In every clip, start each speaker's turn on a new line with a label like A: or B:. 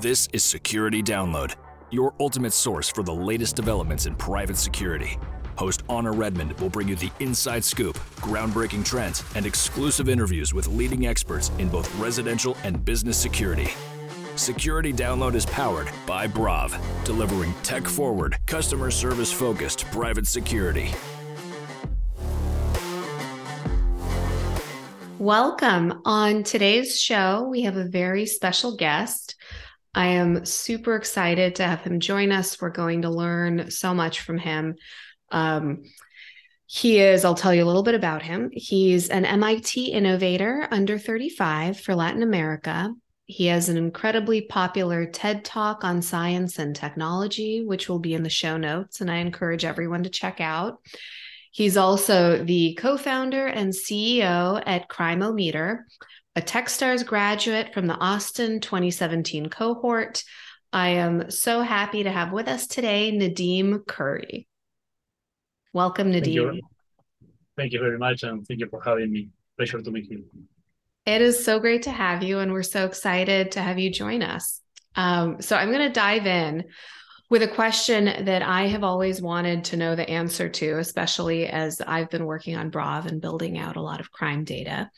A: This is Security Download, your ultimate source for the latest developments in private security. Host Anna Redmond will bring you the inside scoop, groundbreaking trends, and exclusive interviews with leading experts in both residential and business security. Security Download is powered by Brav, delivering tech forward, customer service focused private security.
B: Welcome. On today's show, we have a very special guest. I am super excited to have him join us. We're going to learn so much from him. Um, he is, I'll tell you a little bit about him. He's an MIT innovator under 35 for Latin America. He has an incredibly popular TED talk on science and technology, which will be in the show notes, and I encourage everyone to check out. He's also the co founder and CEO at CrimeoMeter, a Techstars graduate from the Austin 2017 cohort. I am so happy to have with us today Nadim Curi. Welcome, Nadim. Thank
C: you. thank you very much, and thank you for having me. Pleasure to be here.
B: It is so great to have you, and we're so excited to have you join us. Um, so, I'm going to dive in with a question that I have always wanted to know the answer to, especially as I've been working on Brav and building out a lot of crime data.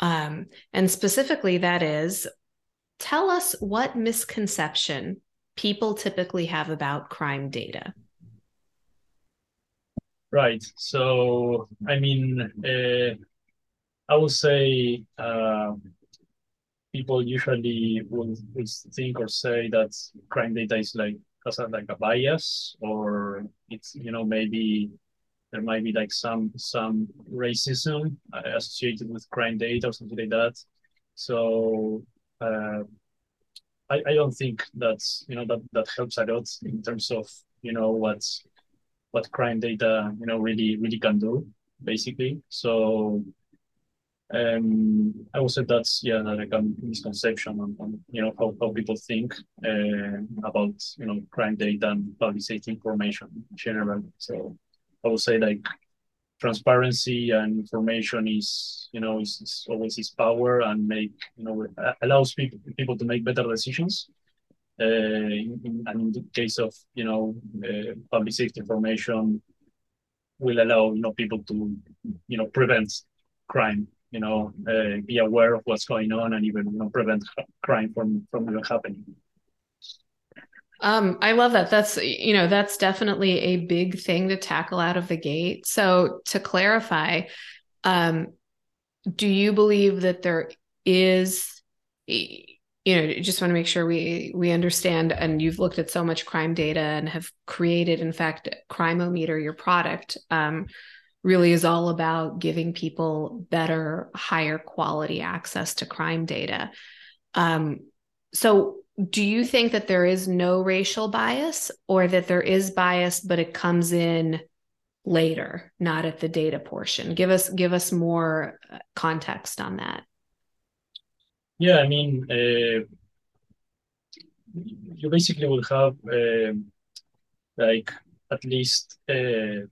B: Um, and specifically, that is tell us what misconception people typically have about crime data.
C: Right. So, I mean, uh, I would say uh, people usually would, think or say that crime data is like has a, like a bias or it's you know maybe there might be like some some racism associated with crime data or something like that so uh, I, I don't think that's you know that that helps a lot in terms of you know what's what crime data you know really really can do basically so um, I would say that's yeah like a misconception on, on you know how, how people think uh, about you know crime data and public safety information in general. So I would say like transparency and information is you know is, is always is power and make you know allows people people to make better decisions. Uh, in, and in the case of you know uh, public safety information, will allow you know people to you know prevent crime you know, uh, be aware of what's going on and even you know prevent crime from from even happening.
B: Um, I love that. That's you know that's definitely a big thing to tackle out of the gate. So to clarify, um, do you believe that there is, you know, just want to make sure we we understand. And you've looked at so much crime data and have created, in fact, CrimeoMeter, your product. Um, really is all about giving people better, higher quality access to crime data. Um, so, do you think that there is no racial bias or that there is bias, but it comes in later, not at the data portion? Give us give us more uh, context on that.
C: Yeah, I mean, uh, you basically will have uh, like at least uh,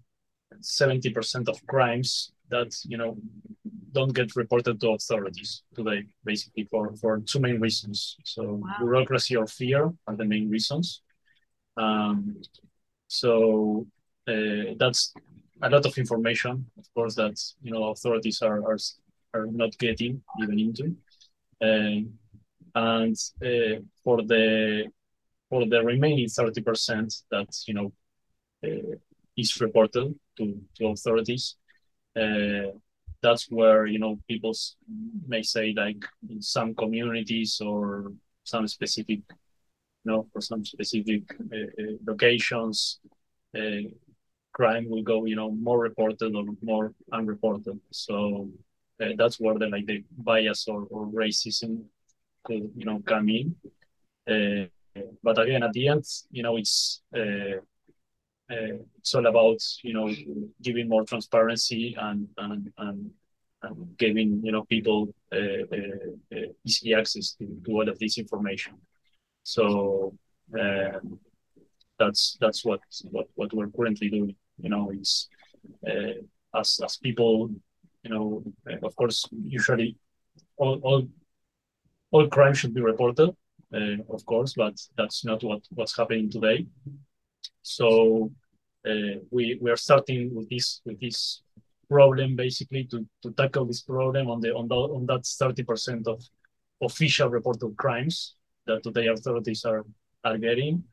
C: 70% of crimes that you know don't get reported to authorities today basically for for two main reasons so wow. bureaucracy or fear are the main reasons um, so uh, that's a lot of information of course that you know authorities are are, are not getting even into uh, and uh, for the for the remaining 30% that you know uh, is reported to, to authorities. That's where you know people may say like in some communities or some specific you know for some specific uh, locations uh, crime will go you know more reported or more unreported. So uh, that's where the like the bias or, or racism could you know come in. But again at the end you know it's uh, it's all about you know giving more transparency and and and, and giving you know people uh, uh, uh easy access to, to all of this information. So um, that's that's what what what we're currently doing. You know, it's uh, as as people, you know, uh, of course, usually all all all crime should be reported of course, but that's not what what's happening today. So uh, we we are starting with this with this problem basically to, to tackle this problem on the on the on that 30% of official reported crimes that today authorities are are getting.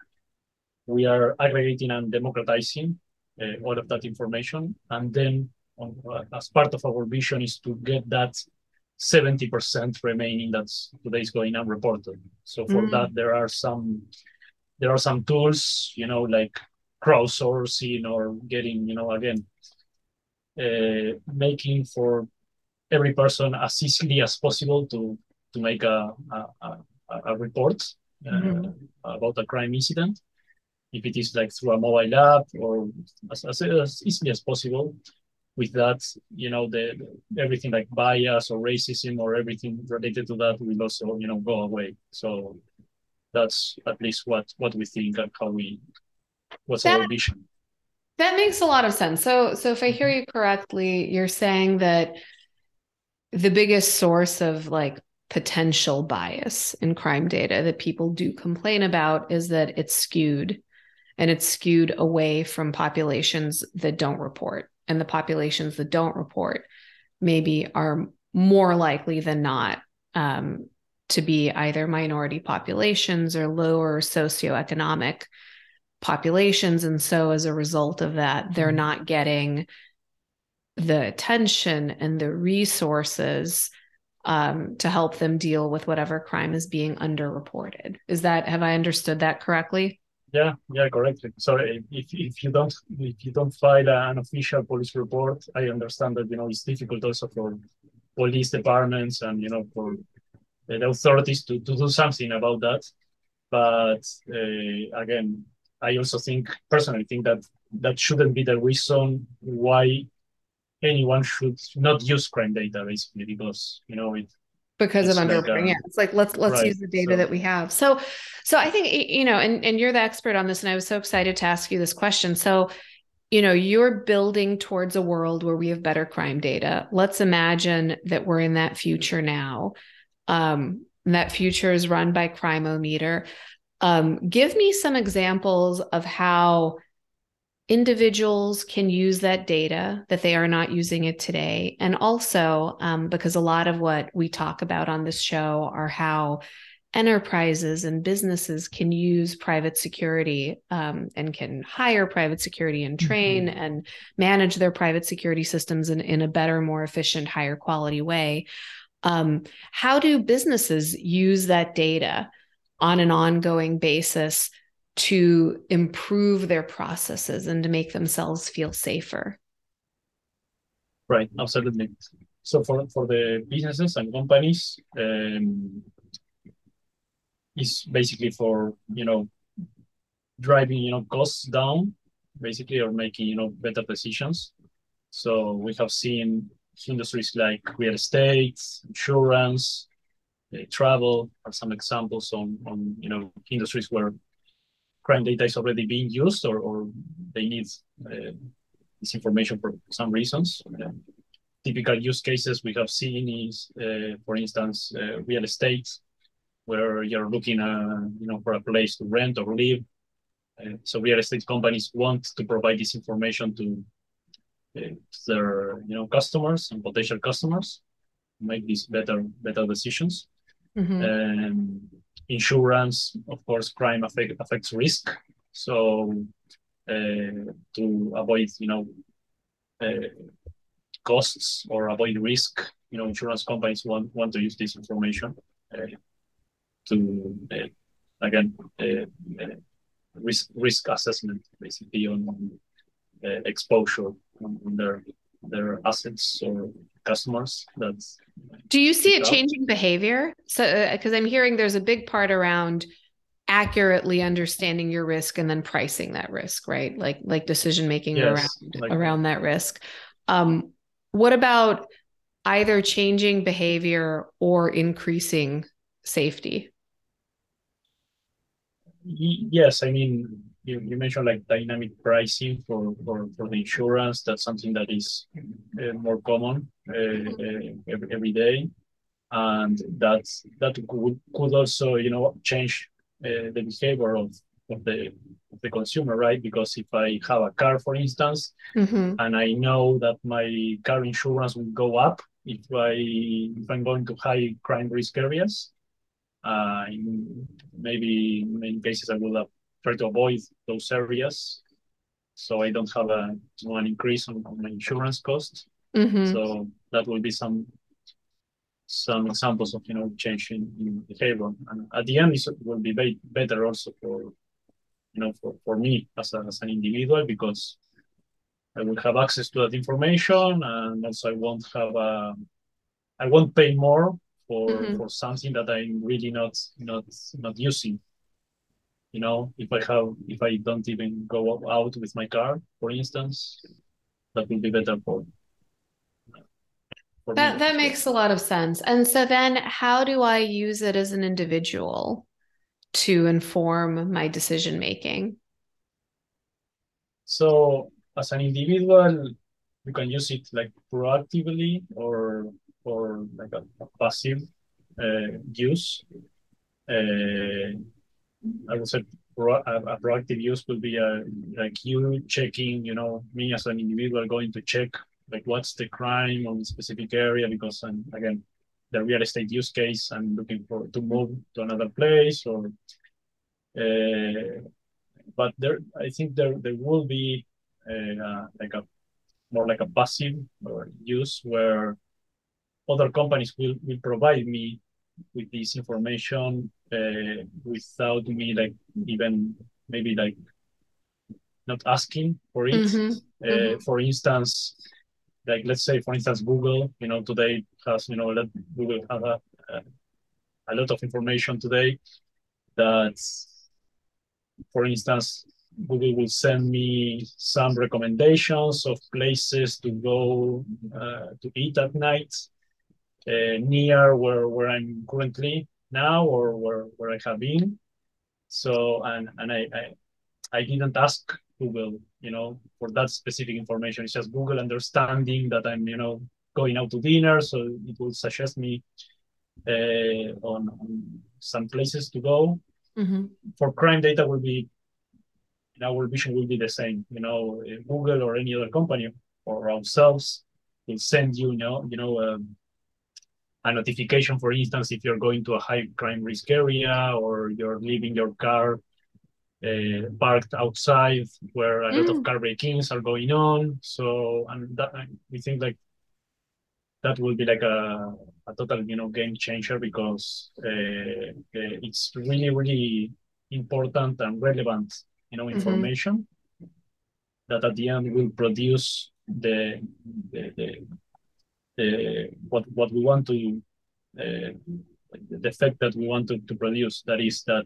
C: We are aggregating and democratizing uh, all of that information, and then on, uh, as part of our vision is to get that 70% remaining that's today is going unreported. So for mm. that, there are some there are some tools, you know, like crowdsourcing or getting, you know, again, uh, making for every person as easily as possible to to make a a, a, report uh, mm-hmm. about a crime incident. If it is like through a mobile app or as, as, as easily as possible, with that, you know, the, the, everything like bias or racism or everything related to that will also, you know, go away. So that's at least what what we think and how we what's that, our vision.
B: That makes a lot of sense. So so if I hear you correctly, you're saying that the biggest source of like potential bias in crime data that people do complain about is that it's skewed and it's skewed away from populations that don't report and the populations that don't report maybe are more likely than not um, to be either minority populations or lower socioeconomic populations. And so, as a result of that, they're mm-hmm. not getting the attention and the resources um, to help them deal with whatever crime is being underreported. Is that, have I understood that correctly?
C: Yeah, yeah, correctly. So if if you don't if you don't file an official police report, I understand that you know it's difficult also for police departments and you know for the authorities to, to do something about that. But uh, again, I also think personally think that that shouldn't be the reason why anyone should not use crime data basically because you know it
B: because it's of underreporting. Like, yeah, it's like let's let's right, use the data so. that we have. So, so I think you know, and and you're the expert on this, and I was so excited to ask you this question. So, you know, you're building towards a world where we have better crime data. Let's imagine that we're in that future now. Um, that future is run by CrimeoMeter. Um, give me some examples of how individuals can use that data that they are not using it today and also um, because a lot of what we talk about on this show are how enterprises and businesses can use private security um, and can hire private security and train mm-hmm. and manage their private security systems in, in a better more efficient higher quality way um, how do businesses use that data on an ongoing basis to improve their processes and to make themselves feel safer.
C: Right, absolutely. So for, for the businesses and companies, um, is basically for you know driving you know costs down, basically, or making you know better decisions. So we have seen industries like real estate, insurance, uh, travel are some examples on on you know industries where crime data is already being used or, or they need uh, this information for some reasons. Uh, typical use cases we have seen is, uh, for instance, uh, real estate, where you're looking uh, you know, for a place to rent or live. So real estate companies want to provide this information to, their you know, customers and potential customers, make these better better decisions. Mm-hmm. And insurance, of course, crime affect, affects risk. So uh, to avoid, you know, uh, costs or avoid risk, you know, insurance companies want, want to use this information uh, to, uh, again, uh, uh, risk, risk assessment, basically on exposure their their assets or customers that's
B: do you see it changing behavior? So because uh, i'm hearing there's a big part around accurately understanding your risk and then pricing that risk right? Like like decision making yes, around like, around that risk. Um what about either changing behavior or increasing safety?
C: Yes i mean you, you mentioned like dynamic pricing for, for, for the insurance. That's something that is uh, more common uh, uh, every, every day. and that that could, could also you know change uh, the behavior of of the of the consumer, right? Because if I have a car, for instance, mm-hmm. and I know that my car insurance will go up if I if I'm going to high crime risk areas, uh, in maybe in many cases I will try to avoid those areas, so I don't have a an increase on, on my insurance cost. Mm-hmm. So that will be some some examples of you know change in, behavior, and at the end it will be be- better also for you know, for, for me as, a, as an individual because I will have access to that information and also I won't have a, I won't pay more for mm-hmm. for something that I'm really not not not using. You know, if I have if I don't even go out with my car, for instance, that will be better for.
B: for that me. that makes a lot of sense. And so then, how do I use it as an individual? to inform my decision making?
C: So, as an individual, you can use it like proactively or or like a, a passive uh, use. Uh, I would say a, a, proactive use would be a, uh, like you checking, you know, me as an individual going to check like what's the crime on a specific area because I'm again the real estate use case I'm looking for to move to another place or uh, but there I think there there will be uh, like a more like a passive use where other companies will, will provide me with this information uh, without me like even maybe like not asking for it. Mm-hmm. Uh, mm-hmm. For instance, like let's say for instance google you know today has you know let google have a, a, lot of information today that for instance google will send me some recommendations of places to go uh, to eat at night uh, near where, where i'm currently now or where, where i have been so and and I, I i didn't ask google you know, for that specific information. It's just Google understanding that I'm, you know, going out to dinner, so it will suggest me uh, on, on, some places to go. Mm-hmm. For crime data, will be in our vision will be the same. You know, Google or any other company or ourselves will send you, you know, you know. Um, a notification, for instance, if you're going to a high crime risk area or you're leaving your car uh, parked outside where a mm. lot of mm. car break-ins are going on. So, and that, we think like that will be like a, a total, you know, game changer because uh, it's really, really important and relevant, you know, mm-hmm. information mm-hmm. that at the end will produce the, the, the what what we want to uh, the effect that we want to, to produce. That is that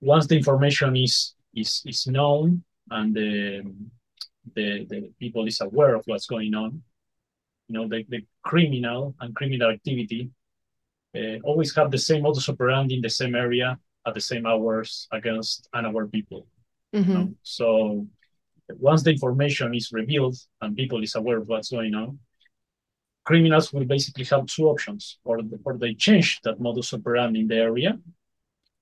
C: once the information is is is known and the the, the people is aware of what's going on, you know, the, the criminal and criminal activity uh, always have the same modus operandi in the same area at the same hours against unaware people. Mm-hmm. You know? So once the information is revealed and people is aware of what's going on, criminals will basically have two options, or, or they change that modus operandi in the area,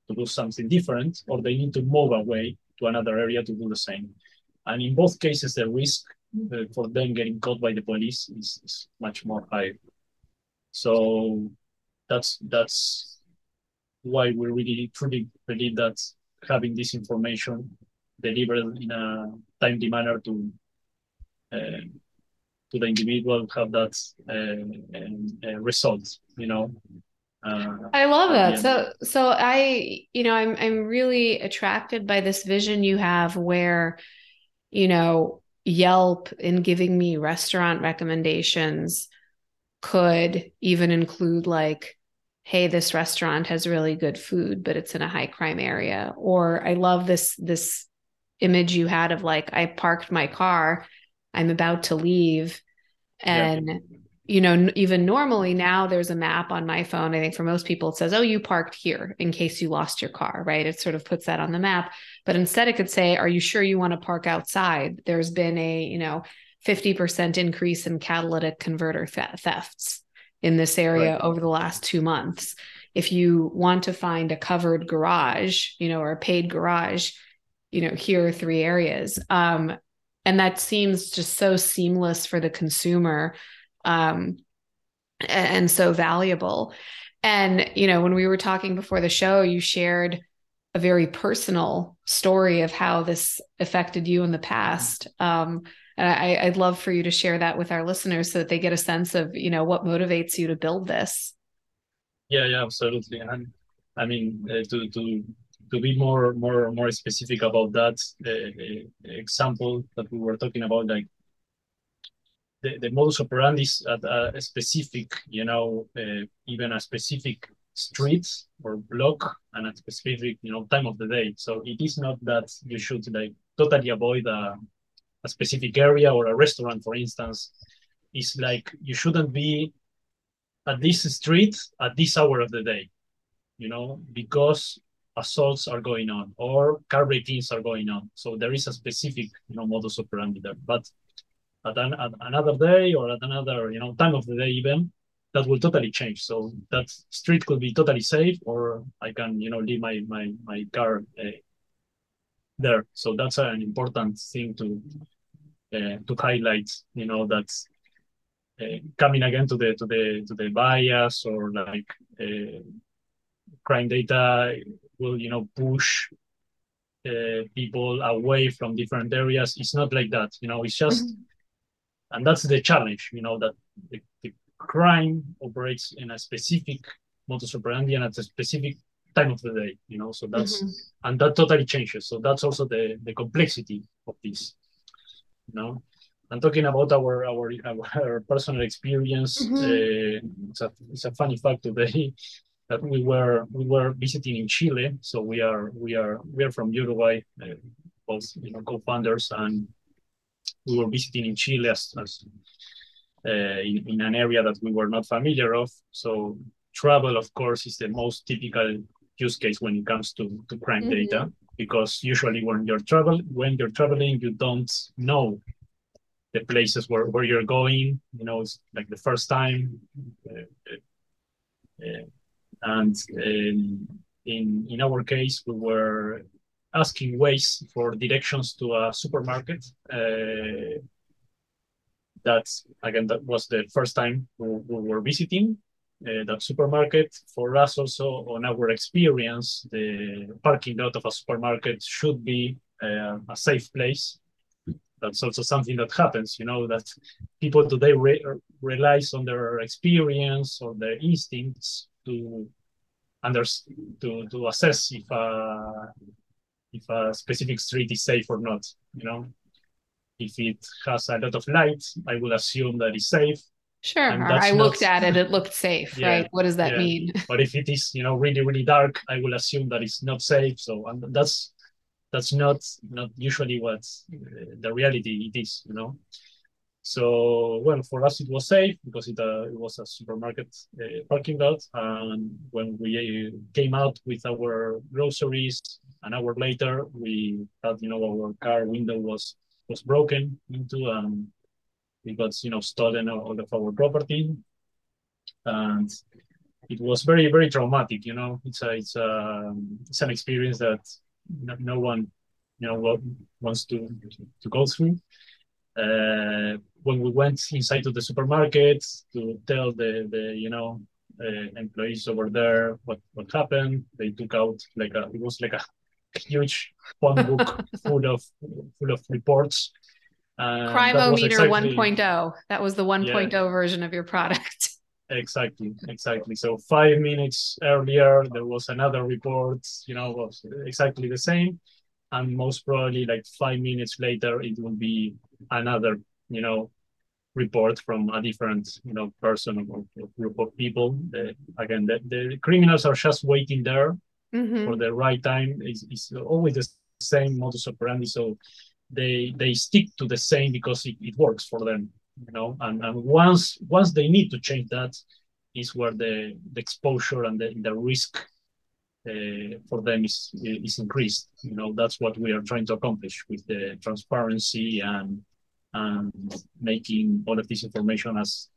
C: to do something different, or they need to move away to another area to do the same. And in both cases, the risk uh, for them getting caught by the police is, is much more high. So that's that's why we really truly believe that having this information delivered in a timely manner to uh, to the individual have that uh, uh, result, you know,
B: uh, I love that. So so I you know I'm I'm really attracted by this vision you have where you know Yelp in giving me restaurant recommendations could even include like hey this restaurant has really good food but it's in a high crime area. Or I love this this image you had of like I parked my car I'm about to leave and yeah you know, even normally now there's a map on my phone. I think for most people it says, oh, you parked here in case you lost your car, right? It sort of puts that on the map. But instead it could say, are you sure you want to park outside? There's been a, you know, 50% increase in catalytic converter thefts. in this area
C: Right.
B: over the last two months. If you want to find a covered garage, you know, or a paid garage, you know, here are three areas. Um, and that seems just so seamless for the consumer um, and so valuable. And, you know, when we were talking before the show, you shared a very personal story of how this affected you in the past. Um, and I, I'd love for you to share that with our listeners so that they get a sense of, you know, what motivates you to build this.
C: Yeah, yeah, absolutely. And I mean, uh, to to to be more more more specific about that uh, uh, example that we were talking about, like the, the modus operandi is at a specific, you know, uh, even a specific street or block and a specific, you know, time of the day. So it is not that you should like totally avoid a, a specific area or a restaurant, for instance. It's like you shouldn't be at this street at this hour of the day, you know, because assaults are going on or car break-ins are going on. So there is a specific, you know, modus operandi there. But at, an, at another day or at another, you know, time of the day even, that will totally change. So that street could be totally safe, or I can, you know, leave my my my car uh, there. So that's an important thing to uh, to highlight. You know, that's uh, coming again to the to the to the bias or like crime data will you know push uh, people away from different areas. It's not like that. You know, it's just, and that's the challenge. You know that the, the crime operates in a specific modus operandi and at a specific time of the day. You know, so that's
B: Mhm.
C: and that totally changes. So that's also the the complexity of this. You know, I'm talking about our our our personal experience,
B: Mhm.
C: uh, it's a it's a funny fact today that we were we were visiting in Chile. So we are we are we are from Uruguay, uh, both you know co-founders, and we were visiting in Chile as, as uh, in, in an area that we were not familiar of. So travel, of course, is the most typical use case when it comes to, to crime
B: Mhm.
C: data, because usually when you're travel when you're traveling, you don't know the places where, where you're going. You know, it's like the first time. Uh, uh, and um, in in our case, we were asking Waze for directions to a supermarket. Uh, that's again that was the first time we, we were visiting uh, that supermarket. For us, also on our experience, the parking lot of a supermarket should be uh, a safe place. That's also something that happens, you know, that people today re- relies on their experience or their instincts to under to to assess if a if a specific street is safe or not. You know, if it has a lot of light, I will assume that it's safe.
B: Sure.
C: And
B: Or
C: that's
B: I looked at it, it looked safe,
C: Yeah,
B: right? What does that
C: yeah.
B: mean?
C: But if it is, you know, really really dark, I will assume that it's not safe. So and that's that's not not usually what uh, the reality it is. You know. So well, for us it was safe because it uh, it was a supermarket uh, parking lot, and when we uh, came out with our groceries, an hour later we thought you know our car window was was broken into, and we got you know stolen all of our property, and it was very very traumatic. You know, it's a it's a it's an experience that no, no one you know wants to to go through. Uh, when we went inside to the supermarket to tell the the you know uh, employees over there what what happened, they took out like a it was like a huge phone book full of full of reports. Was
B: CrimeoMeter
C: exactly-
B: 1.0. That was the 1.0 version of your product.
C: Exactly, exactly. So five minutes earlier, there was another report, you know, was exactly the same. And most probably like five minutes later, it will be another, you know, report from a different, you know, person or, group of people. The, again, the, the criminals are just waiting there
B: Mhm.
C: for the right time. It's, it's always the same modus operandi. So they they stick to the same because it, it works for them, you know. And and once once they need to change that, is where the, the exposure and the, the risk uh, for them is is increased. You know, that's what we are trying to accomplish with the transparency and and making all of this information as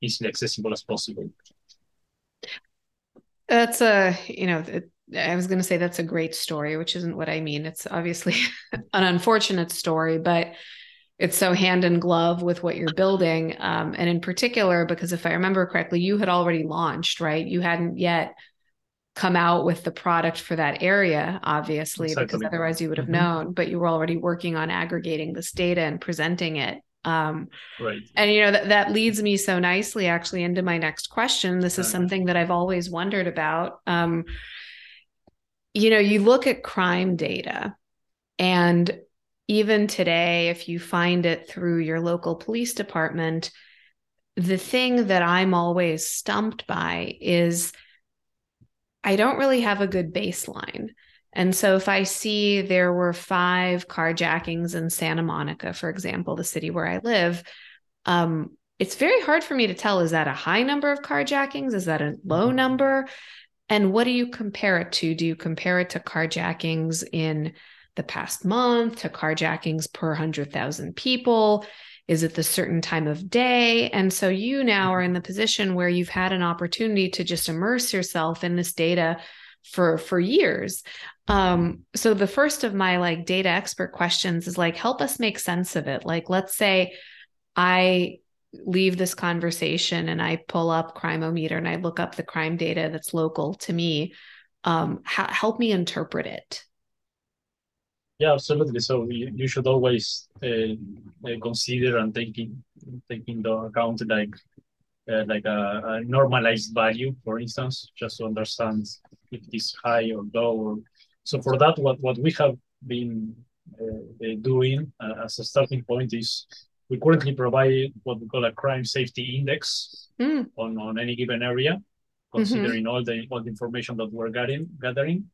C: easily accessible as possible.
B: That's a, you know, I was going to say that's a great story, which isn't what I mean. It's obviously an unfortunate story, but it's so hand in glove with what you're building. Um, and in particular, because if I remember correctly, you had already launched, right? You hadn't yet come out with the product for that area, obviously, exactly. because otherwise you would have mm-hmm. known, but you were already working on aggregating this data and presenting it. Um,
C: right.
B: And, you know, that, that leads me so nicely actually into my next question. This is something that I've always wondered about. Um, you know, you look at crime data, and even today, if you find it through your local police department, the thing that I'm always stumped by is I don't really have a good baseline. And so if I see there were five carjackings in Santa Monica, for example, the city where I live, um, it's very hard for me to tell is that a high number of carjackings? Is that a low mm-hmm. number? And what do you compare it to? Do you compare it to carjackings in the past month, to carjackings per 100,000 people? Is it the certain time of day? And so you now are in the position where you've had an opportunity to just immerse yourself in this data for for years. Um, so the first of my like data expert questions is like help us make sense of it. Like let's say I leave this conversation and I pull up CrimeoMeter and I look up the crime data that's local to me, um, ha- help me interpret it.
C: Yeah, absolutely. So you, you should always uh, uh, consider and taking taking into account like uh, like a, a, normalized value, for instance, just to understand if it is high or low. Or, so for that, what what we have been uh, uh, doing uh, as a starting point is we currently provide what we call a crime safety index mm. on, on any given area, considering mm-hmm. all the all the information that we're gathering gathering.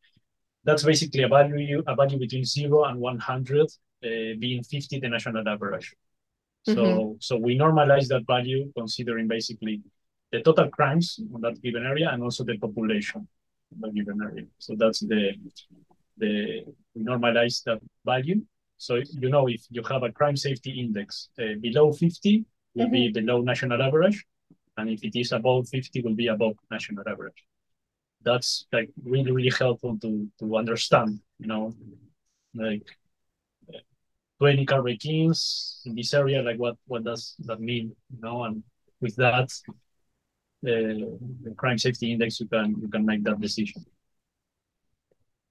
C: That's basically a value a value between zero and one hundred, uh, being fifty the national average. So mm-hmm. so we normalize that value considering basically the total crimes on that given area and also the population of that given area. So that's the the we normalize that value so, you know, if you have a crime safety index uh, below 50, will mm-hmm. be below national average. And if it is above 50, will be above national average. That's like really, really helpful to, to understand, you know, like uh, 20 car in this area, like what, what does that mean, you know, and with that, uh, the crime safety index, you can, you can make that decision.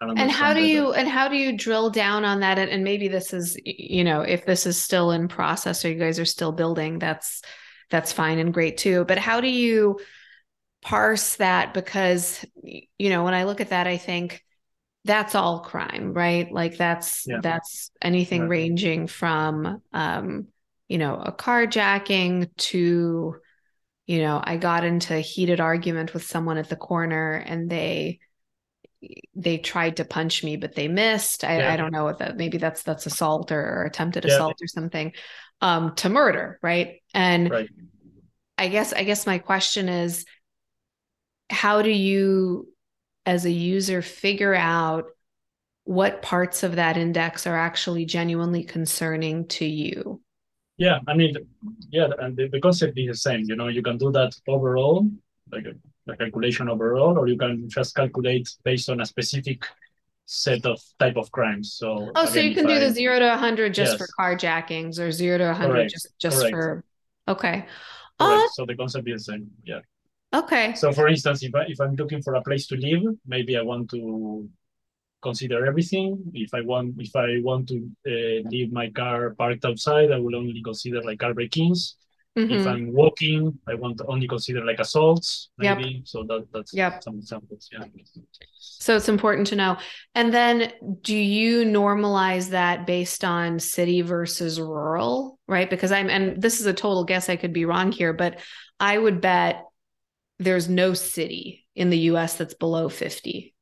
B: And how do you and how do you drill down on that? And, and maybe this is you know if this is still in process or you guys are still building that's that's fine and great too. But how do you parse that because you know when i look at that i think that's all crime right like that's yeah. that's anything ranging from um you know a carjacking to you know i got into a heated argument with someone at the corner and they they tried to punch me but they missed i, yeah. I don't know what that maybe that's that's assault or, or attempted yeah. assault or something um to murder right and right. i guess i guess my question is how do you as a user figure out what parts of that index are actually genuinely concerning to you
C: yeah i mean yeah and the, the concept is the same you know you can do that overall like a calculation overall, or you can just calculate based on a specific set of type of crimes. So
B: oh, so you can do the zero to 100 just yes. for carjackings, or zero to 100 Correct. just just Correct. for okay.
C: Uh, so the concept is the same. Yeah.
B: Okay.
C: So for instance, if I, if I'm looking for a place to live, maybe I want to consider everything. If I want if I want to uh, leave my car parked outside, I will only consider like car break-ins. Mm-hmm. If I'm walking, I want to only consider like assaults, maybe. Yep. So that that's yep. some examples. Yeah.
B: So it's important to know. And then do you normalize that based on city versus rural? Right. Because I'm and this is a total guess, I could be wrong here, but I would bet there's no city in the US that's below 50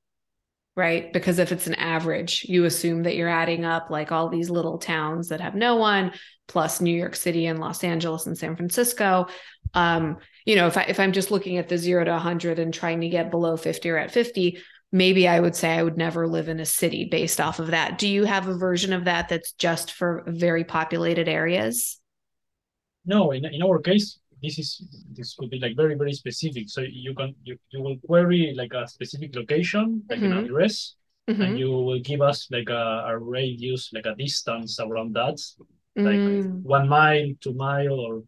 B: right? Because if it's an average, you assume that you're adding up like all these little towns that have no one, plus New York City and Los Angeles and San Francisco. Um, you know, if I if I'm just looking at the zero to 100 and trying to get below 50 or at 50, maybe I would say I would never live in a city based off of that. Do you have a version of that that's just for very populated areas?
C: No, in, in our case, this is this could be like very very specific. So you can you, you will query like a specific location, like mm-hmm. an address, mm-hmm. and you will give us like a, a radius, like a distance around that, like mm. one mile, two mile, or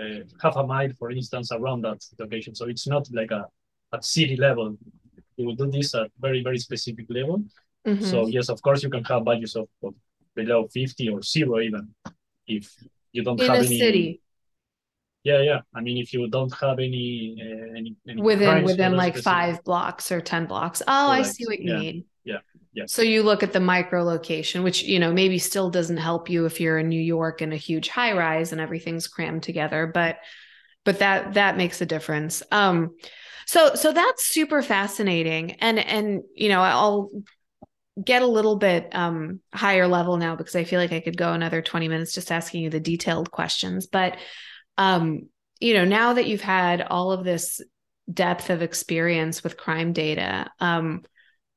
C: uh, half a mile, for instance, around that location. So it's not like a at city level. You will do this at very very specific level. Mm-hmm. So yes, of course, you can have values of, of below fifty or zero even if you don't
B: in
C: have
B: a
C: any
B: city.
C: Yeah, yeah. I mean, if you don't have any uh, any, any
B: within within like five blocks or ten blocks. Oh. I see what you
C: yeah.
B: mean.
C: Yeah. Yeah.
B: So you look at the micro location, which you know maybe still doesn't help you if you're in New York in a huge high rise and everything's crammed together, but but that that makes a difference. Um, so so that's super fascinating, and and you know I'll get a little bit um, higher level now because I feel like I could go another 20 minutes just asking you the detailed questions. But, um, you know, now that you've had all of this depth of experience with crime data, um,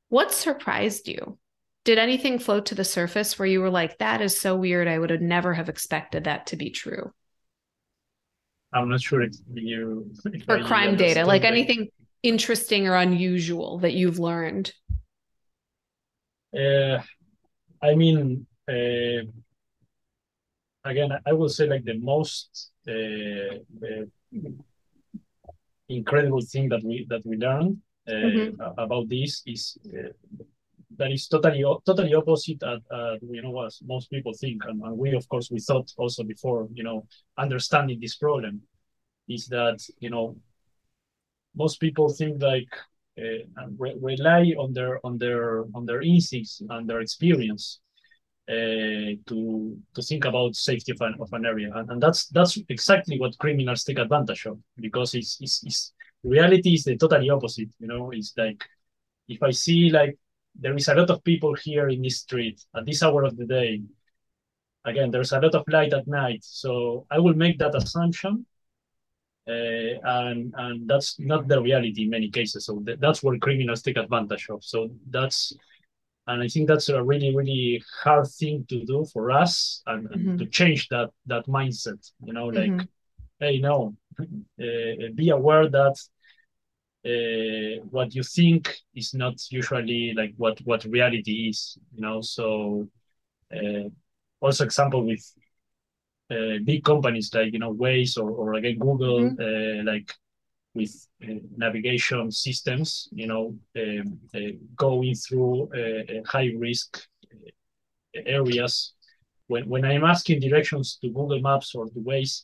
B: what surprised you? Did anything float to the surface where you were like, that is so weird. I would have never have expected that to be true?
C: I'm not sure if you.
B: If crime data, like anything interesting or unusual that you've learned.
C: Uh, I mean, uh, again, I will say like the most incredible thing that we that we learned mm-hmm. about this is that is totally totally opposite at uh, you know what most people think and, and, we of course we thought also before you know understanding this problem is that you know most people think like uh, re rely on their on their on their instincts and their experience uh, to to think about safety of an, of an area and, and that's that's exactly what criminals take advantage of because it's, it's, it's reality is the totally opposite you know it's like if i see like there is a lot of people here in this street at this hour of the day again there's a lot of light at night so i will make that assumption uh, and and that's not the reality in many cases. So th- that's where criminals take advantage of. So that's and I think that's a really really hard thing to do for us and, mm-hmm. to change that that mindset. You know, like mm-hmm. hey, no, uh, be aware that uh, what you think is not usually like what what reality is. You know, so uh, also example with uh, big companies like you know Waze or, or again Google, mm-hmm. uh, like with uh, navigation systems, you know, um, uh, going through uh, high risk areas. When when I'm asking directions to Google Maps or to Waze,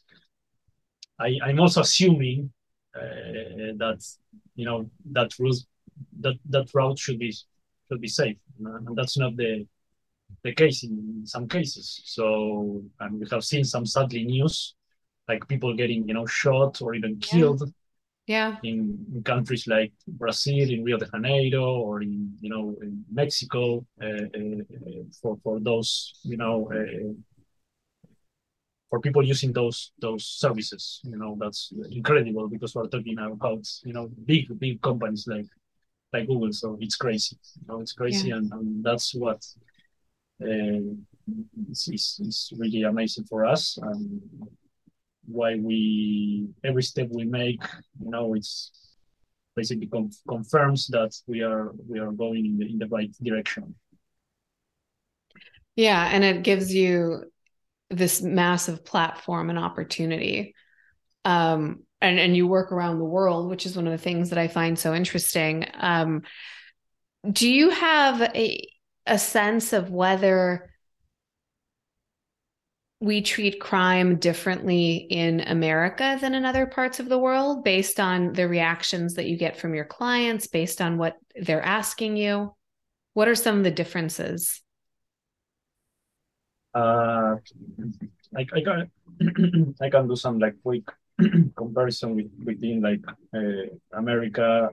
C: I, I'm also assuming that you know that route that that route should be should be safe, and that's not the the case in some cases. So, and we have seen some sadly news, like people getting, you know, shot or even killed.
B: Yeah.
C: In, in countries like Brazil, in Rio de Janeiro, or in, you know, in Mexico, uh, uh, for for those, you know, uh, for people using those those services. You know, that's incredible because we're talking about, you know, big big companies like like Google. So it's crazy. You know, it's crazy, yeah. and, and that's what it's, it's, it's, really amazing for us and why we every step we make you know it's basically conf- confirms that we are we are going in the, in the right direction.
B: Yeah and it gives you this massive platform and opportunity. Um and and you work around the world which is one of the things that i find so interesting. Um do you have a a sense of whether we treat crime differently in America than in other parts of the world based on the reactions that you get from your clients, based on what they're asking you? What are some of the differences?
C: Uh, I, I, can, I can do some like quick comparison with, within like uh, America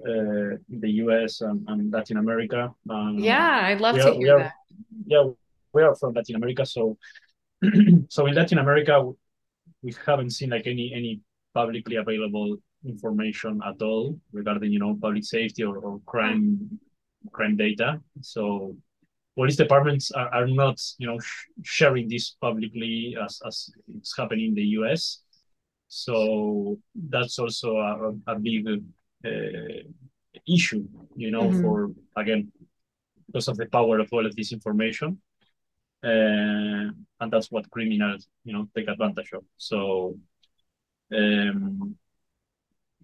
C: uh, the US and, and, Latin America. Um,
B: yeah, I'd love to are, hear
C: are,
B: that.
C: Yeah, we are from Latin America, so so in Latin America, we haven't seen like any any publicly available information at all regarding you know public safety or, or crime crime data. So police departments are, are not you know sh- sharing this publicly as as it's happening in the US. So that's also a, a big uh, issue, you know, mm-hmm. for again because of the power of all of this information, uh, and that's what criminals, you know, take advantage of. So um,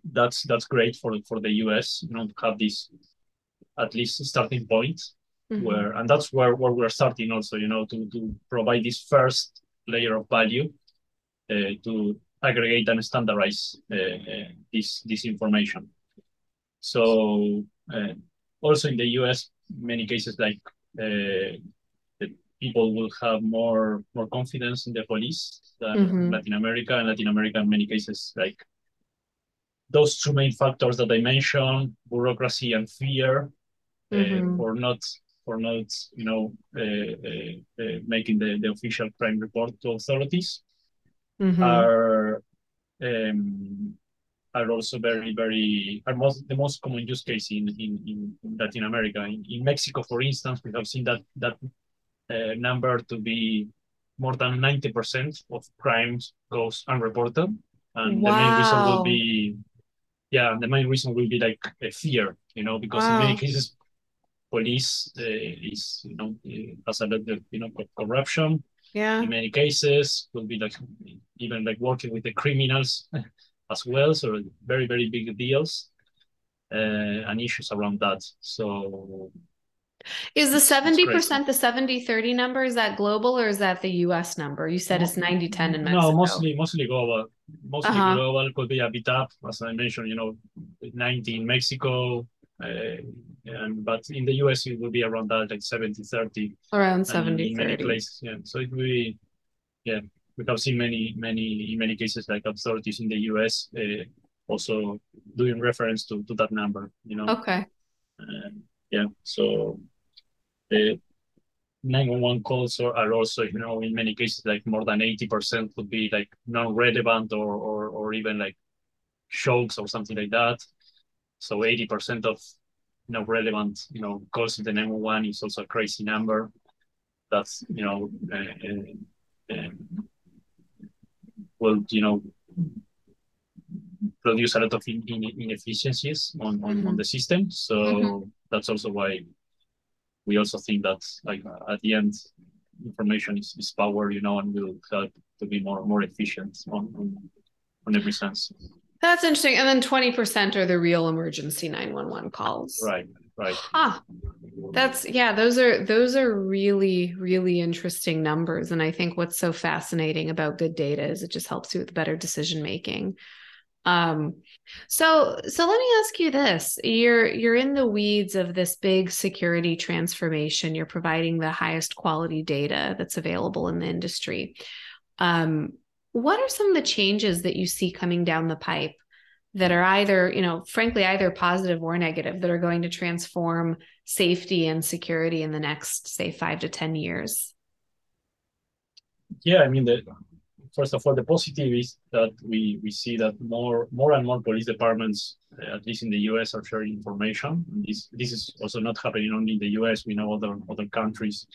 C: that's that's great for for the US, you know, to have this at least starting point mm-hmm. where, and that's where where we're starting also, you know, to to provide this first layer of value uh, to aggregate and standardize uh, uh, this this information. So also in the US, many cases like people will have more more confidence in the police than mm-hmm. Latin America. And Latin America, in many cases, like those two main factors that I mentioned, bureaucracy and fear, mm-hmm. uh, for not for not you know uh, uh, uh, making the, the official crime report to authorities, mm-hmm. are um, are also very very are most the most common use case in in, in Latin America. In, in Mexico, for instance, we have seen that that uh, number to be more than 90% of crimes goes unreported. And wow. the main reason will be, yeah, the main reason will be like a fear, you know, because wow. in many cases, police uh, is, you know, uh, has a lot of, you know, corruption.
B: Yeah.
C: In many cases, will be like even like working with the criminals as well. So very, very big deals uh, and issues around that. So
B: is the 70% the 70 30 number? Is that global or is that the US number? You said it's 90 10 in Mexico.
C: No, mostly mostly global. Mostly uh-huh. global could be a bit up, as I mentioned, you know, 90 in Mexico. Uh, and but in the US it will be around that like 70 30
B: around 70 in,
C: many places yeah so it will be yeah we have seen many many in many cases like authorities in the US uh, also doing reference to to that number you know
B: okay
C: uh, yeah so the 911 calls are also, you know, in many cases, like more than 80% would be like non-relevant or, or, or even like shocks or something like that. So 80% of you know, relevant, you know, calls in the 911 is also a crazy number. That's, you know, uh, uh, uh, will, you know, produce a lot of in, in, inefficiencies on, on, mm-hmm. on the system. So mm-hmm. that's also why we also think that like at the end information is, is power you know and will help to be more more efficient on on, on every sense.
B: That's interesting. And then 20% are the real emergency 911 calls.
C: Right right.
B: Ah that's yeah those are those are really really interesting numbers. And i think what's so fascinating about good data is it just helps you with better decision making um, so so let me ask you this. You're you're in the weeds of this big security transformation. You're providing the highest quality data that's available in the industry. Um, what are some of the changes that you see coming down the pipe that are either, you know, frankly, either positive or negative that are going to transform safety and security in the next, say, five to 10 years?
C: Yeah, I mean, the, first of all, the positive is that we we see that more more and more police departments, uh, at least in the U.S., are sharing information. This this is also not happening only in the U.S. We know other other countries.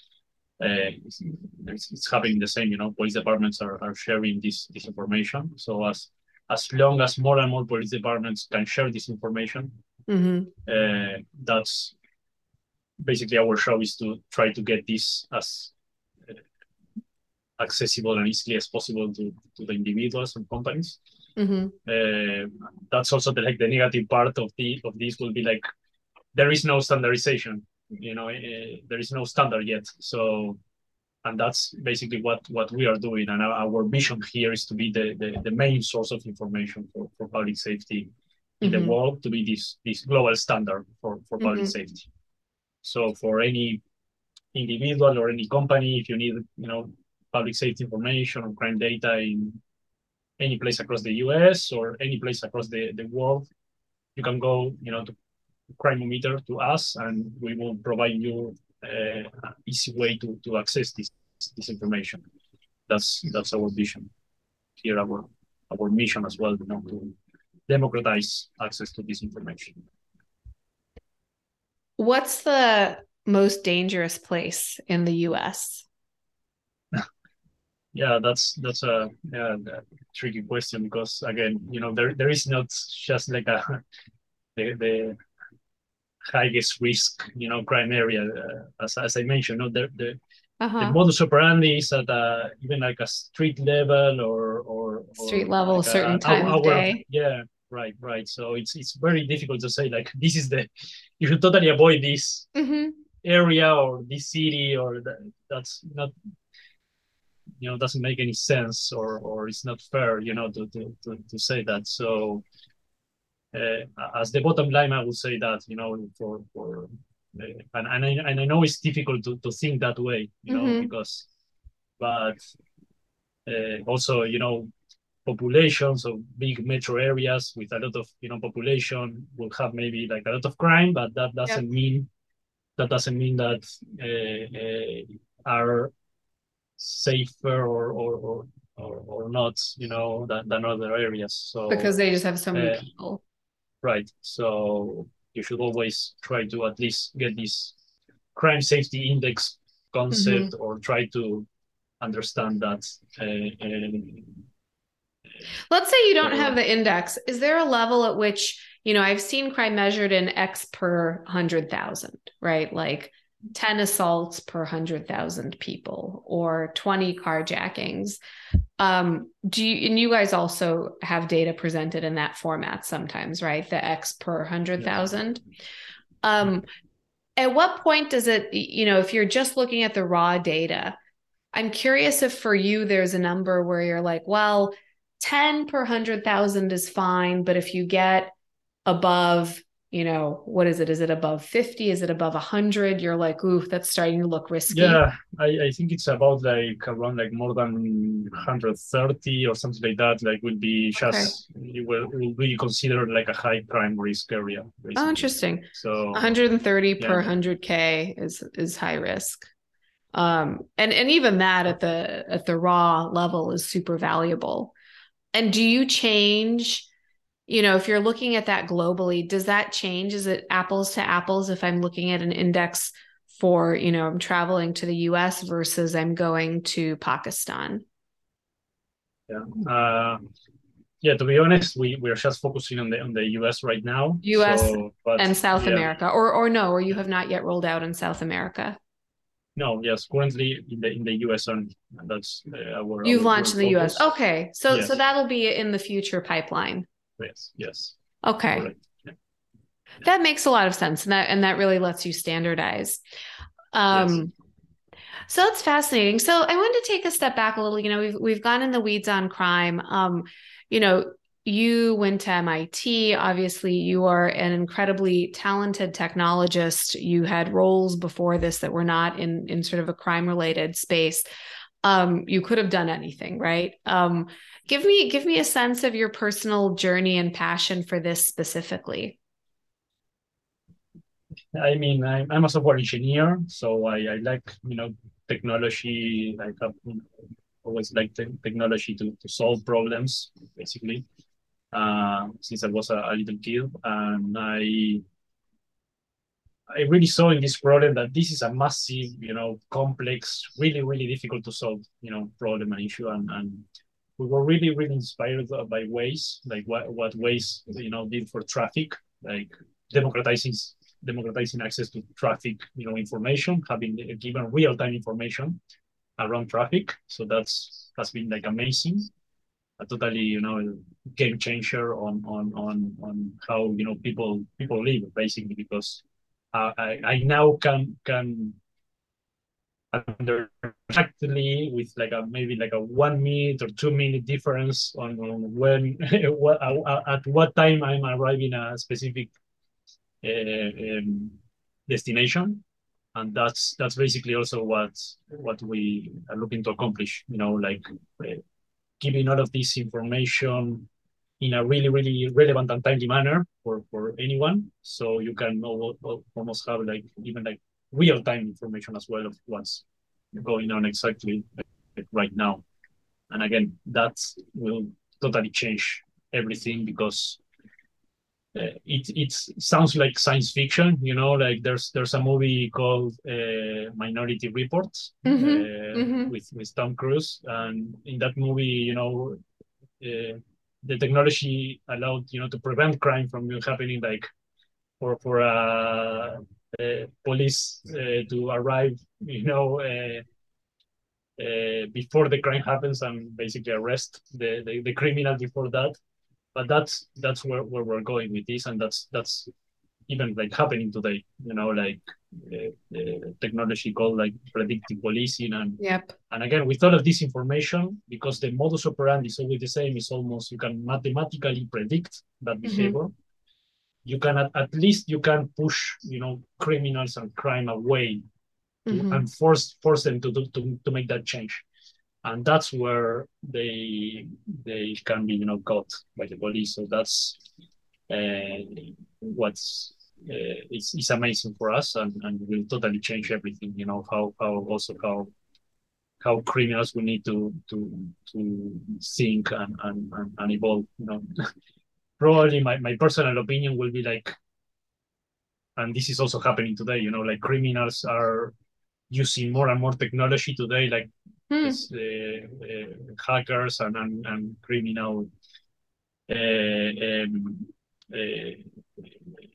C: Uh, it's, it's, happening the same. You know, police departments are, are sharing this this information. So as as long as more and more police departments can share this information, mm-hmm. uh, that's basically our show is to try to get this as accessible and easily as possible to, to the individuals and companies. Mm-hmm. Uh, that's also the, like the negative part of the of this will be like there is no standardization. You know, uh, there is no standard yet. So, and that's basically what what we are doing. And our, our mission here is to be the, the, the main source of information for, for public safety in mm-hmm. the world to be this this global standard for for public mm-hmm. safety. So for any individual or any company, if you need you know public safety information or crime data in any place across the US or any place across the, the world, you can go, you know, to CrimeoMeter to us, and we will provide you uh, an easy way to, to access this this information. That's that's our vision here, our our mission as well, you know, to democratize access to this information.
B: What's the most dangerous place in the US?
C: Yeah, that's that's a, yeah, a tricky question because again, you know, there there is not just like a the, the highest risk, you know, crime area. Uh, as as I mentioned, know, the the, uh-huh. the modus operandi is at a, even like a street level or or,
B: street level,
C: like
B: certain a, time of day.
C: Yeah, right, right. So it's it's very difficult to say like this is the you should totally avoid this mm-hmm. area or this city or that, that's not you know doesn't make any sense or or it's not fair you know to to to, to say that so uh, as the bottom line i would say that you know for for uh, and and I, and I know it's difficult to, to think that way you know mm-hmm. because but uh, also you know populations of big metro areas with a lot of you know population will have maybe like a lot of crime but that doesn't yep. mean that doesn't mean that uh, uh, our safer or or or or, or not, you know, than, than other areas. So
B: because they just have so many uh, people.
C: Right. So you should always try to at least get this crime safety index concept mm-hmm. or try to understand that. Uh, uh,
B: Let's say you don't have the index. Is there a level at which, you know, I've seen crime measured in X per 100,000, right? Like 10 assaults per 100,000 people or 20 carjackings. Um, do you, and you guys also have data presented in that format sometimes, right? The X per 100,000. Um, at what point does it, you know, if you're just looking at the raw data, I'm curious if for you there's a number where you're like, well, 10 per 100,000 is fine, but if you get above you know, what is it? Is it above 50? Is it above 100? You're like, ooh, that's starting to look risky.
C: Yeah, I, I think it's about like around like more than 130 or something like that. Like will be just, okay. it will, will be considered like a high crime risk area.
B: Basically. Oh, interesting. So 130 yeah. per 100K is, is high risk. Um, and, and even that at the, at the raw level is super valuable. And do you change you know, if you're looking at that globally, does that change? Is it apples to apples if I'm looking at an index for, you know, I'm traveling to the US versus I'm going to Pakistan?
C: Yeah. Uh, yeah, to be honest, we, we're just focusing on the on the US right now.
B: US so, but, and South yeah. America. Or or no, or you have not yet rolled out in South America.
C: No, yes, currently in the in the US only. That's uh, our
B: You've our launched in the focus. US. Okay. So yes. so that'll be in the future pipeline.
C: Yes. Yes.
B: Okay. That makes a lot of sense, and that and that really lets you standardize. Um, yes. So that's fascinating. So I wanted to take a step back a little. You know, we've we've gone in the weeds on crime. Um, you know, you went to MIT. Obviously, you are an incredibly talented technologist. You had roles before this that were not in in sort of a crime related space. Um, you could have done anything, right? Um, give me give me a sense of your personal journey and passion for this specifically
C: i mean i'm, I'm a software engineer so I, I like you know technology i have always liked technology to, to solve problems basically uh, since i was a, a little kid and i I really saw in this problem that this is a massive, you know, complex, really, really difficult to solve, you know, problem and issue. And, and we were really really inspired by Waze like what what Waze you know did for traffic like democratizing democratizing access to traffic you know information having given real-time information around traffic. So that's has been like amazing. A totally you know game changer on on on on how you know people people live basically because uh, I I now can can under exactly with like a maybe like a one minute or two minute difference on, on when what, uh, at what time I'm arriving at a specific uh, um, destination. And that's that's basically also what what we are looking to accomplish you know like uh, giving all of this information in a really really relevant and timely manner for for anyone. So you can almost have like even like real time information as well of what's going on exactly right now. And again, that will totally change everything because uh, it it sounds like science fiction, you know. Like there's there's a movie called uh, Minority Report mm-hmm. Uh, mm-hmm. with with Tom Cruise, and in that movie, you know, uh, the technology allowed you know to prevent crime from happening, like for for a, a police uh, to arrive, you know. before the crime happens and basically arrest the, the, the criminal before that but that's that's where, where we're going with this and that's that's even like happening today you know like uh, uh, technology called like predictive policing and
B: yep
C: and again with all of this information because the modus operandi is always the same it's almost you can mathematically predict that mm-hmm. behavior. You can at, at, least you can push you know criminals and crime away mm-hmm. and force force them to, to to make that change. And that's where they they can be you know caught by the police. So that's uh, what's uh, it's, it's amazing for us and, and will totally change everything you know how how also how how criminals will need to to to think and and, and, and evolve you know probably my, my personal opinion will be like and this is also happening today you know like criminals are using more and more technology today like hmm. uh, hackers and, and, and criminal uh, um, uh,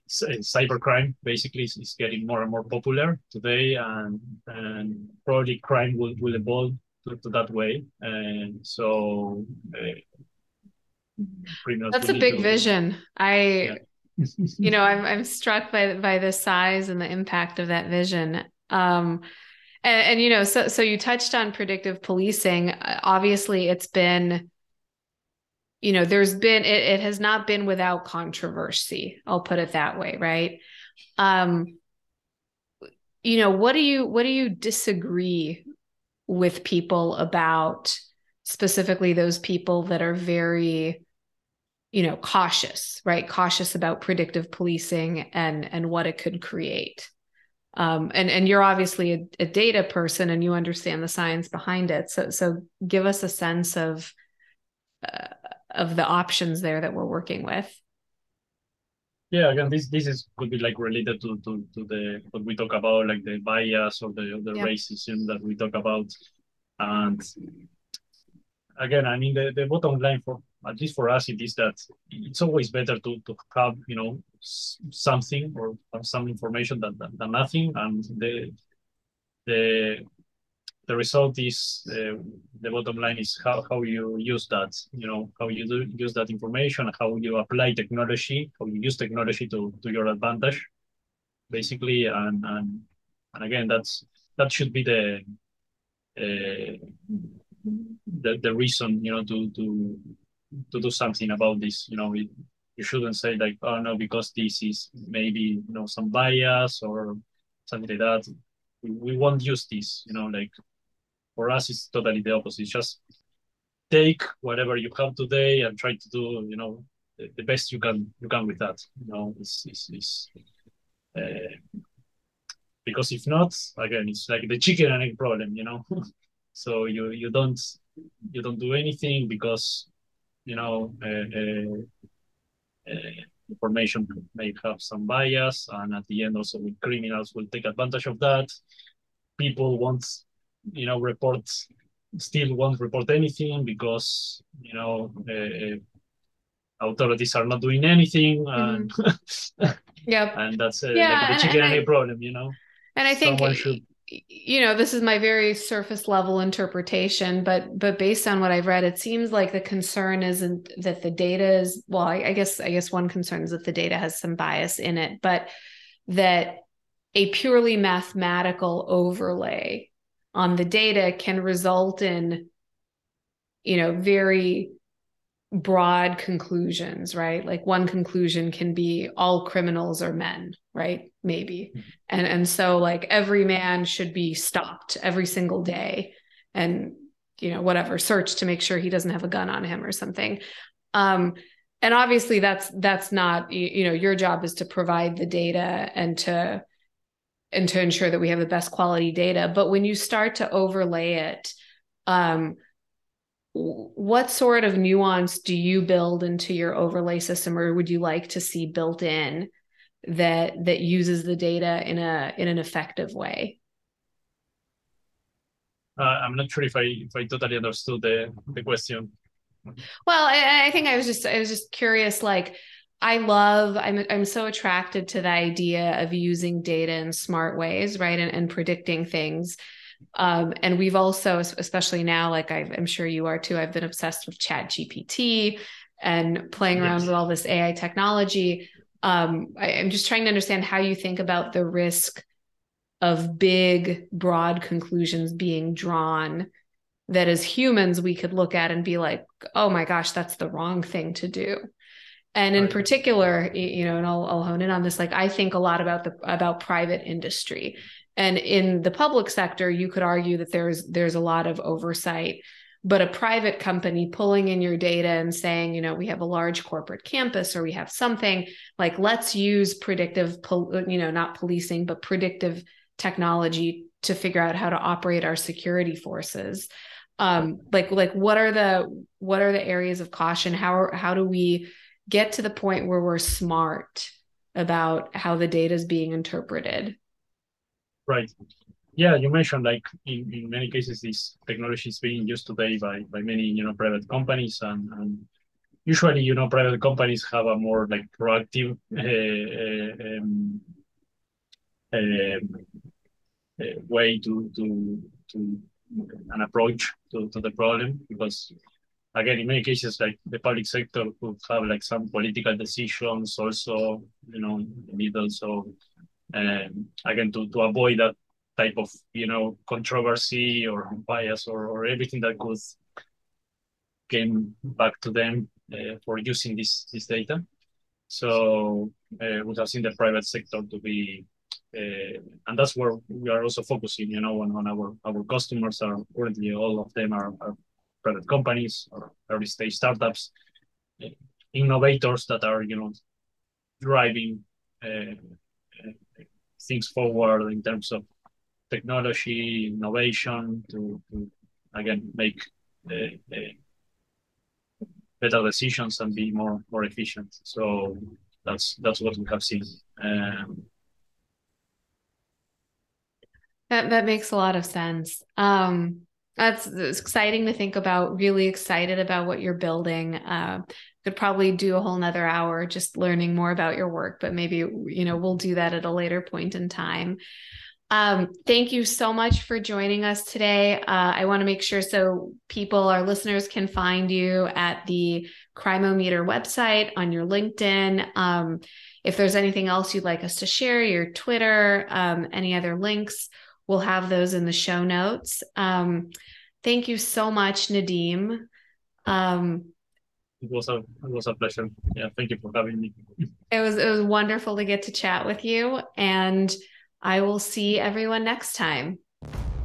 C: cybercrime basically is, is, getting more and more popular today and and probably crime will, will evolve to, to that way and so uh,
B: that's a big vision i yeah. you know I'm, I'm struck by by the size and the impact of that vision um and, and, you know, so so you touched on predictive policing. Obviously, it's been, you know, there's been it, it has not been without controversy. I'll put it that way, right? Um, you know, what do you what do you disagree with people about? Specifically, those people that are very you know cautious right? Cautious about predictive policing and and what it could create. Um, and and you're obviously a, a, data person and you understand the science behind it. So so give us a sense of uh, of the options there that we're working with.
C: Yeah again this this is could be like related to to, to the what we talk about like the bias or the the racism that we talk about. And again i mean the, the bottom line for at least for us, it is that it's always better to, to have, you know, something or some information than, than, than nothing. And the, the, the result is uh, the bottom line is how, how you use that, you know, how you do use that information, how you apply technology, how you use technology to, to your advantage, basically. And, and, and again, that's, that should be the, uh, the, the reason, you know, to, to, to do something about this. You know, it, you shouldn't say like, oh no, because this is maybe you know some bias or something like that. We, we won't use this. You know, like for us, it's totally the opposite. just take whatever you have today and try to do you know the, the best you can you can with that. You know, it's it's, it's uh, because if not, again, it's like the chicken and egg problem. You know, so you you don't you don't do anything because you know, uh, uh, uh, information may have some bias, and at the end also with criminals will take advantage of that. People want, you know, reports still won't report anything because you know uh, authorities are not doing anything, and
B: mm-hmm. yeah,
C: and that's uh, yeah, like the chicken and egg problem, you know.
B: And I think someone should you know this is my very surface level interpretation but but based on what i've read it seems like the concern isn't that the data is well I, I, guess i guess one concern is that the data has some bias in it but that a purely mathematical overlay on the data can result in you know very broad conclusions, right? Like one conclusion can be all criminals are men, right? Maybe. Mm-hmm. And and so like every man should be stopped every single day and you know whatever search to make sure he doesn't have a gun on him or something. Um and obviously that's that's not you know your job is to provide the data and to and to ensure that we have the best quality data, but when you start to overlay it um what sort of nuance do you build into your overlay system or would you like to see built in that that uses the data in a in an effective way
C: uh, i'm not sure if i if i totally understood the the question
B: well I, I think i was just i was just curious like I love I'm I'm so attracted to the idea of using data in smart ways, right? And, and predicting things. Um, and we've also, especially now, like i am sure you are too, I've been obsessed with Chat GPT and playing yes. around with all this AI technology. Um, I, I'm just trying to understand how you think about the risk of big, broad conclusions being drawn that as humans we could look at and be like, oh my gosh, that's the wrong thing to do. And in right. particular, you know, and I'll, I'll hone in on this. Like, I think a lot about the about private industry and in the public sector, you could argue that there's there's a lot of oversight. But a private company pulling in your data and saying, you know, we have a large corporate campus or we have something like, let's use predictive, you know, not policing, but predictive technology to figure out how to operate our security forces. Um, like, like what are the what are the areas of caution? How how do we get to the point where we're smart about how the data is being interpreted?
C: Right. Yeah, you mentioned like in, in many cases this technology is being used today by by many you know private companies and, and usually you know private companies have a more like proactive uh, um, uh, way to to to an approach to, to the problem because again in many cases like the public sector could have like some political decisions also you know in the middle. So um, again to, to avoid that type of you know controversy or bias or, or everything that could came back to them uh, for using this this data. So uh, we have seen the private sector to be, uh, and that's where we are also focusing. You know, on, on our our customers are currently all of them are, are private companies or early stage startups, uh, innovators that are you know driving uh, things forward in terms of technology, innovation to, to again make uh, uh, better decisions and be more more efficient. So that's that's what we have seen. Um,
B: that that makes a lot of sense. Um, that's exciting to think about. Really excited about what you're building. Uh, could probably do a whole nother hour just learning more about your work, but maybe, you know, we'll do that at a later point in time. Um, thank you so much for joining us today. Uh, I want to make sure so people, our listeners, can find you at the CrimeoMeter website on your LinkedIn. Um, if there's anything else you'd like us to share, your Twitter, um, any other links, we'll have those in the show notes. Um, thank you so much, Nadim. Um,
C: it was a it was a pleasure. Yeah, thank you for having me.
B: It was it was wonderful to get to chat with you, and I will see everyone next time.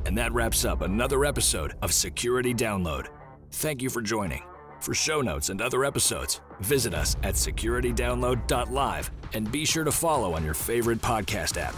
A: And that wraps up another episode of Security Download. Thank you for joining. For show notes and other episodes, visit us at securitydownload.live and be sure to follow on your favorite podcast app.